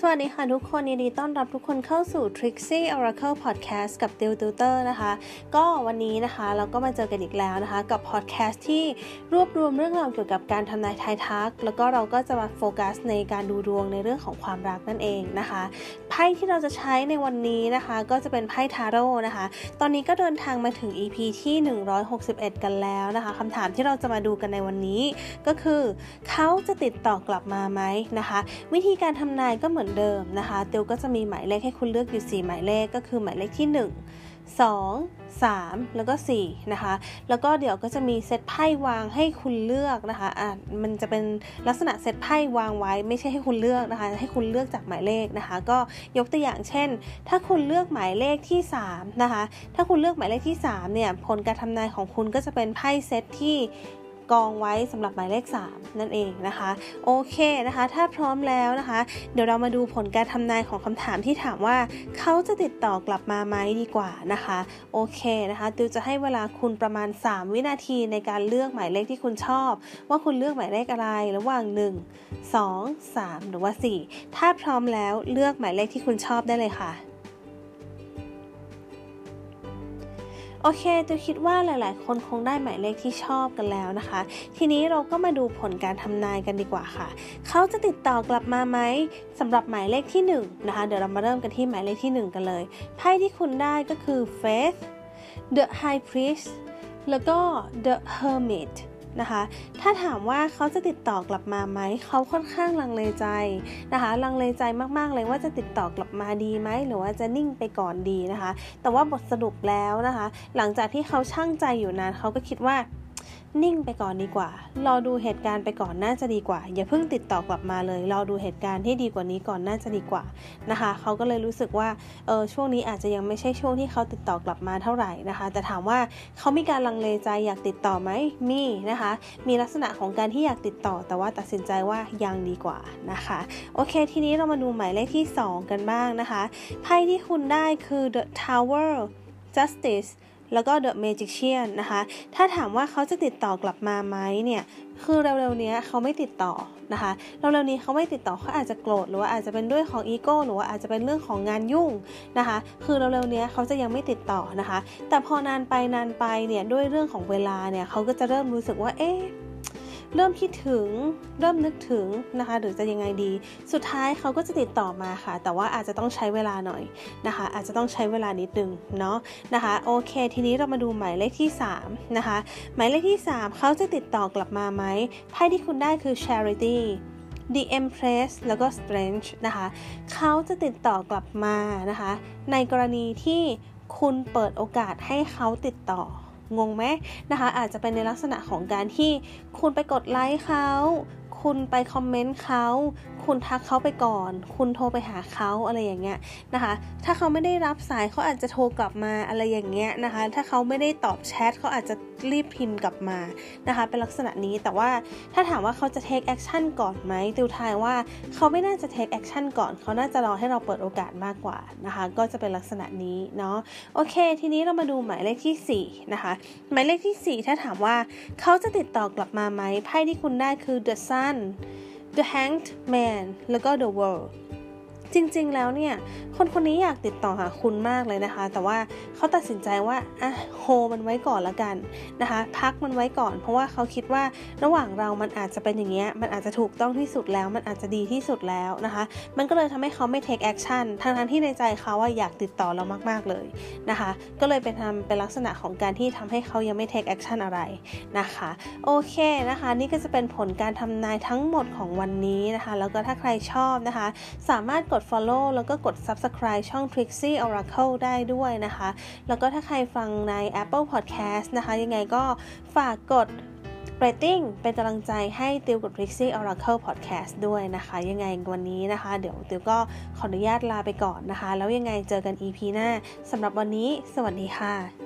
สวัสดีค่ะทุกคนยินดีต้อนรับทุกคนเข้าสู่ Trixie Oracle Podcast กับ Dill Tutor นะคะ ก็วันนี้นะคะเราก็มาเจอกันอีกแล้วนะคะ กับ podcast ที่รวบรวมเรื่องราวเกี่ยวกับการทำนายทายทัก แล้วก็เราก็จะมาโฟกัสในการดูดวงในเรื่องของความรักนั่นเองนะคะไพ่ที่เราจะใช้ในวันนี้นะคะ ก็จะเป็นไพ่ทาโร่นะคะ ตอนนี้ก็เดินทางมาถึง EP ที่ 161 กันแล้วนะคะคำถามที่เราจะมาดูกันในวันนี้ ก็คือเขาจะติดต่อกลับมาไหมนะคะ วิธีการทำนายก็เหมือนเดิมนะคะเตียวก็จะมีหมายเลขให้คุณเลือกอยู่ 4 หมายเลขก็คือหมายเลขที่ 1 2 3 แล้วก็4นะคะ แล้วก็เดี๋ยวก็จะมีเซตไพ่วางให้คุณเลือกนะคะอะมันจะเป็นลักษณะเซตไพ่วางไว้ ไม่ใช่ให้คุณเลือกนะคะ ให้คุณเลือกจากหมายเลขนะคะ ก็ยกตัวอย่างเช่น ถ้าคุณเลือกหมายเลขที่3นะคะ ถ้าคุณเลือกหมายเลขที่3เนี่ย ผลการทำนายของคุณก็จะเป็นไพ่เซตที่ กองไว้สำหรับหมายเลข 3 นั่นเองนะคะ โอเคนะคะ ถ้าพร้อมแล้วนะคะ เดี๋ยวเรามาดูผลการทำนายของคำถามที่ถามว่าเขาจะติดต่อกลับมาไหมดีกว่านะคะ โอเคนะคะติวจะให้เวลาคุณประมาณ 3 วินาทีในการเลือกหมายเลขที่คุณชอบ ว่าคุณเลือกหมายเลขอะไรระหว่าง 1 2 3 หรือว่า 4 ถ้าพร้อมแล้วเลือกหมายเลขที่คุณชอบได้เลยค่ะ โอเคตัวคิดว่าหลาย ๆ คนคงได้หมายเลขที่ชอบกันแล้วนะคะ ทีนี้เราก็มาดูผลการทำนายกันดีกว่าค่ะ เขาจะติดต่อกลับมาไหมสำหรับหมายเลขที่1นนะคะ เดี๋ยวเรามาเริ่มกันที่หมายเลขที่ 1 กันเลย ไพ่ที่คุณได้ก็คือ Faith the High Priest แล้วก็ the Hermit นะคะ ถ้าถามว่าเขาจะติดต่อกลับมาไหม เขาค่อนข้างลังเลใจนะคะ ลังเลใจมากๆเลยว่าจะติดต่อกลับมาดีไหม หรือว่าจะนิ่งไปก่อนดีนะคะ แต่ว่าบทสรุปแล้วนะคะ หลังจากที่เขาช่างใจอยู่นานเขาก็คิดว่า นิ่งไปก่อนดีกว่า รอดูเหตุการณ์ไปก่อนน่าจะดีกว่า อย่าเพิ่งติดต่อกลับมาเลย รอดูเหตุการณ์ที่ดีกว่านี้ก่อนน่าจะดีกว่านะคะ เขาก็เลยรู้สึกว่า เออช่วงนี้อาจจะยังไม่ใช่ช่วงที่เขาติดต่อกลับมาเท่าไหร่นะคะ แต่ถามว่าเขามีการลังเลใจอยากติดต่อไหม มีนะคะ มีลักษณะของการที่อยากติดต่อ แต่ว่าตัดสินใจว่ายังดีกว่านะคะ โอเค ทีนี้เรามาดูหมายเลขที่ 2 กันบ้างนะคะ ไพ่ที่คุณได้คือ the tower justice แล้วก็ The Magician นะคะ ถ้าถามว่าเขาจะติดต่อกลับมาไหมเนี่ย คือเร็วๆนี้เขาไม่ติดต่อนะคะ เร็วๆนี้เขาไม่ติดต่อเขาอาจจะโกรธหรือว่าอาจจะเป็นด้วยของอีโก้หรือว่าอาจจะเป็นเรื่องของงานยุ่งนะคะ คือเร็วๆนี้เขาจะยังไม่ติดต่อนะคะ แต่พอนานไปนานไปเนี่ยด้วยเรื่องของเวลาเนี่ยเขาก็จะเริ่มรู้สึกว่าเอ๊ะ เริ่มคิดถึง เริ่มนึกถึงนะคะ หรือจะยังไงดี สุดท้ายเขาก็จะติดต่อมาค่ะ แต่ว่าอาจจะต้องใช้เวลาหน่อยนะคะ อาจจะต้องใช้เวลานิดนึงเนาะนะคะ โอเค ทีนี้เรามาดูหมายเลขที่3นะคะ หมายเลขที่ 3 เขาจะติดต่อกลับมาไหมไพ่ที่คุณได้คือ charity The Empress แล้วก็ Strange นะคะ เขาจะติดต่อกลับมานะคะ ในกรณีที่คุณเปิดโอกาสให้เขาติดต่อ งงไหมนะคะ อาจจะเป็นในลักษณะของการที่คุณไปกดไลค์เขา คุณไปคอมเมนต์เขา คุณทักเขาไปก่อน คุณโทรไปหาเขาอะไรอย่างเงี้ยนะคะ ถ้าเขาไม่ได้รับสายเขาอาจจะโทรกลับมาอะไรอย่างเงี้ยนะคะ ถ้าเขาไม่ได้ตอบแชทเขาอาจจะรีบพิมพ์กลับมานะคะ เป็นลักษณะนี้ แต่ว่าถ้าถามว่าเขาจะ take action ก่อนไหมติวทายว่าเขาไม่น่าจะ take action ก่อน เขาน่าจะรอให้เราเปิดโอกาสมากกว่านะคะ ก็จะเป็นลักษณะนี้เนาะ โอเค ทีนี้เรามาดูหมายเลขที่ 4 นะคะ หมายเลขที่ 4 ถ้าถามว่าเขาจะติดต่อกลับมาไหม ไพ่ที่คุณได้คือ the sun the hanged man แล้วก็ the world จริงๆ แล้วเนี่ย คนคนนี้อยากติดต่อหาคุณมากเลยนะคะ แต่ว่าเขาตัดสินใจว่าอะโฮมันไว้ก่อนละกันนะคะ พักมันไว้ก่อน เพราะว่าเขาคิดว่าระหว่างเรามันอาจจะเป็นอย่างเงี้ย มันอาจจะถูกต้องที่สุดแล้ว มันอาจจะดีที่สุดแล้วนะคะ มันก็เลยทำให้เขาไม่ take action ทั้งๆที่ในใจเขาว่าอยากติดต่อเรามากๆเลยนะคะ ก็เลยเป็นทำเป็นลักษณะของการที่ทำให้เขายังไม่ take action อะไรนะคะ โอเคนะคะ นี่ก็จะเป็นผลการทำนายทั้งหมดของวันนี้นะคะ แล้วก็ถ้าใครชอบนะคะ สามารถกดด follow แล้วก็กด subscribe ช่อง Trixie Oracle ได้ด้วยนะคะ แล้วก็ถ้าใครฟังใน Apple Podcast นะคะ ยังไงก็ฝากกด rating เป็นกำลังใจให้ติวกับ Trixie Oracle Podcast ด้วยนะคะ ยังไงวันนี้นะคะ เดี๋ยวติวก็ขออนุญาตลาไปก่อนนะคะ แล้วยังไงเจอกัน EP หน้าสำหรับวันนี้ สวัสดีค่ะ